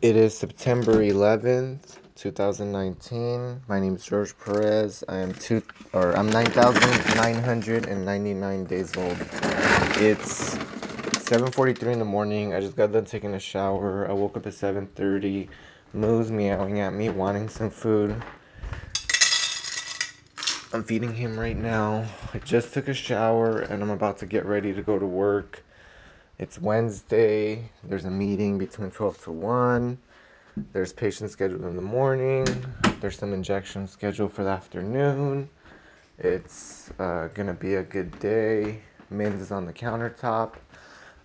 It is September 11th, 2019. My name is George Perez. I am two or I'm 9,999 days old. It's 7:43 in the morning. I just got done taking a shower. I woke up at 7:30. Moo's meowing at me, wanting some food. I'm feeding him right now. I just took a shower and I'm about to get ready to go to work. It's Wednesday. There's a meeting between 12 to 1. There's patient scheduled in the morning. There's some injections scheduled for the afternoon. It's uh, gonna be a good day. Mint is on the countertop.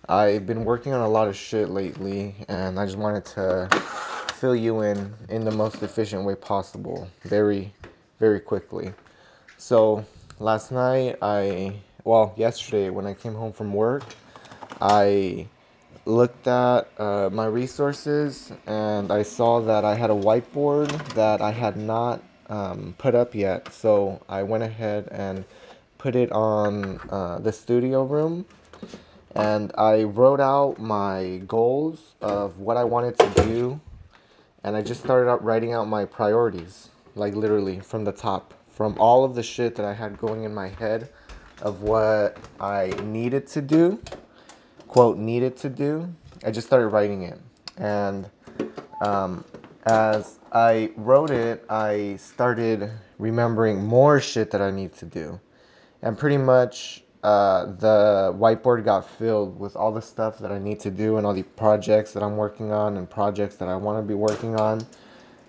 I've been working on a lot of shit lately, and I just wanted to fill you in in the most efficient way possible, very, very quickly. So last night, I well, yesterday when I came home from work, I looked at uh, my resources and I saw that I had a whiteboard that I had not um, put up yet. So I went ahead and put it on uh, the studio room. And I wrote out my goals of what I wanted to do. And I just started out writing out my priorities, like literally from the top, from all of the shit that I had going in my head of what I needed to do quote needed to do, I just started writing it. And um, as I wrote it, I started remembering more shit that I need to do. And pretty much uh, the whiteboard got filled with all the stuff that I need to do and all the projects that I'm working on and projects that I want to be working on.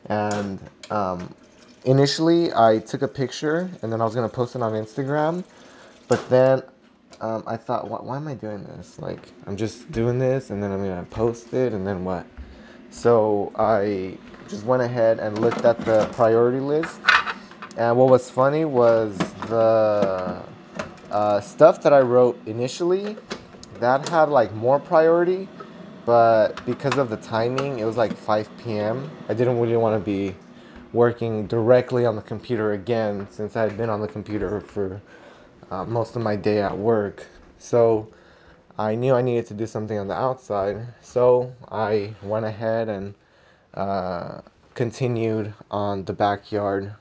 And um, initially, I took a picture and then I was going to post it on Instagram. But then um, I thought, why, why am I doing this? Like, I'm just doing this and then I'm gonna post it and then what? So I just went ahead and looked at the priority list. And what was funny was the uh, stuff that I wrote initially that had like more priority, but because of the timing, it was like 5 p.m. I didn't really want to be working directly on the computer again since I had been on the computer for uh, most of my day at work. So I knew I needed to do something on the outside. So I went ahead and uh, continued on the backyard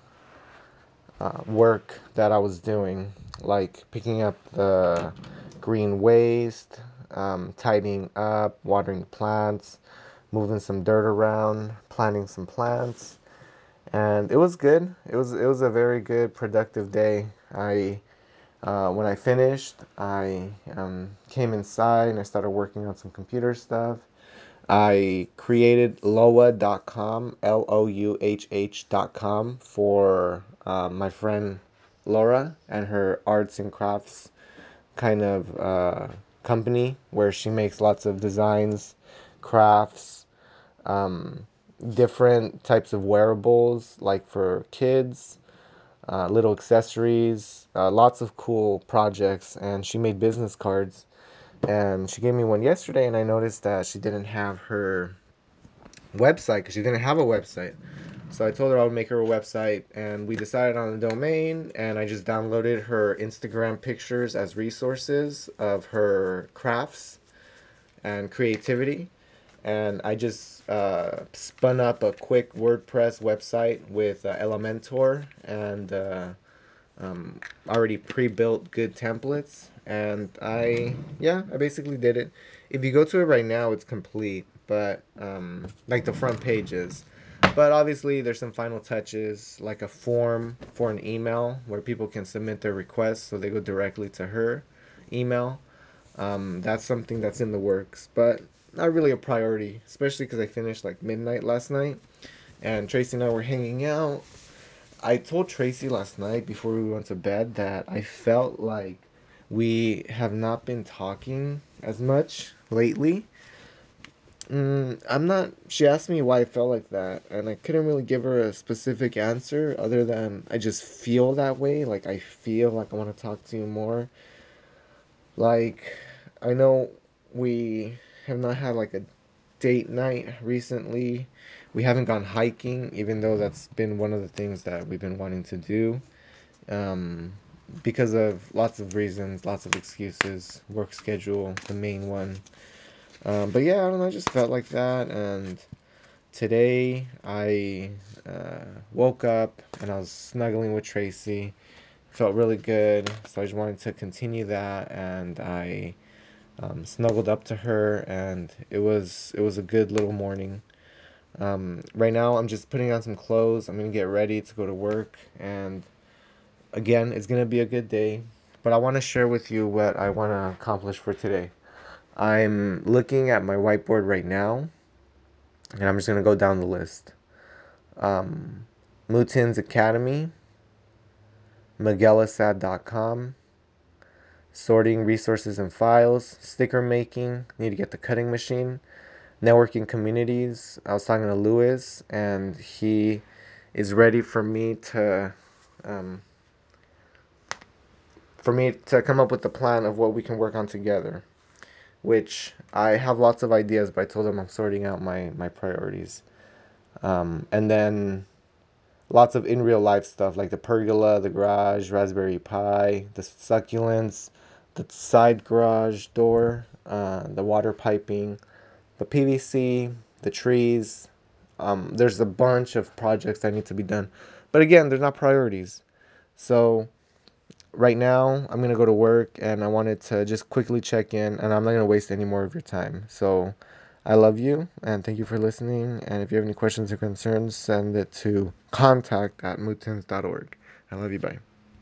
uh, work that I was doing, like picking up the green waste, um, tidying up, watering plants, moving some dirt around, planting some plants, and it was good. It was it was a very good productive day. I uh, when I finished, I um, came inside and I started working on some computer stuff. I created loa.com, L O U H H.com, for uh, my friend Laura and her arts and crafts kind of uh, company where she makes lots of designs, crafts, um, different types of wearables, like for kids, uh, little accessories, uh, lots of cool projects, and she made business cards. And she gave me one yesterday, and I noticed that she didn't have her website because she didn't have a website. So I told her I would make her a website, and we decided on a domain. And I just downloaded her Instagram pictures as resources of her crafts and creativity. And I just uh, spun up a quick WordPress website with uh, Elementor and uh, um, already pre-built good templates. And i yeah i basically did it. If you go to it right now it's complete but um, like the front pages. But obviously there's some final touches like a form for an email where people can submit their requests so they go directly to her email. Um, that's something that's in the works but not really a priority especially because i finished like midnight last night and tracy and i were hanging out I told Tracy last night before we went to bed that I felt like we have not been talking as much lately. Mm, I'm not. She asked me why I felt like that, and I couldn't really give her a specific answer other than I just feel that way. Like, I feel like I want to talk to you more. Like, I know we have not had like a date night recently. We haven't gone hiking, even though that's been one of the things that we've been wanting to do. Um, because of lots of reasons, lots of excuses, work schedule, the main one. Um, but yeah, I don't know, I just felt like that, and today I uh, woke up and I was snuggling with Tracy. Felt really good, so I just wanted to continue that, and I um, snuggled up to her, and it was it was a good little morning. Um, right now, I'm just putting on some clothes. I'm gonna get ready to go to work, and again, it's gonna be a good day. But I want to share with you what I want to accomplish for today. I'm looking at my whiteboard right now, and I'm just gonna go down the list. Um, Mootens Academy, MiguelAssad.com, sorting resources and files, sticker making, need to get the cutting machine, networking communities. I was talking to Lewis, and he is ready for me to um, for me to come up with a plan of what we can work on together. Which I have lots of ideas, but I told him I'm sorting out my my priorities. Um, and then lots of in real life stuff like the pergola, the garage, Raspberry Pi, the succulents, the side garage door, uh, the water piping, the PVC, the trees. Um, there's a bunch of projects that need to be done. But again, they're not priorities. So right now, I'm going to go to work and I wanted to just quickly check in and I'm not going to waste any more of your time. So I love you and thank you for listening. And if you have any questions or concerns, send it to contact at mootens.org. I love you. Bye.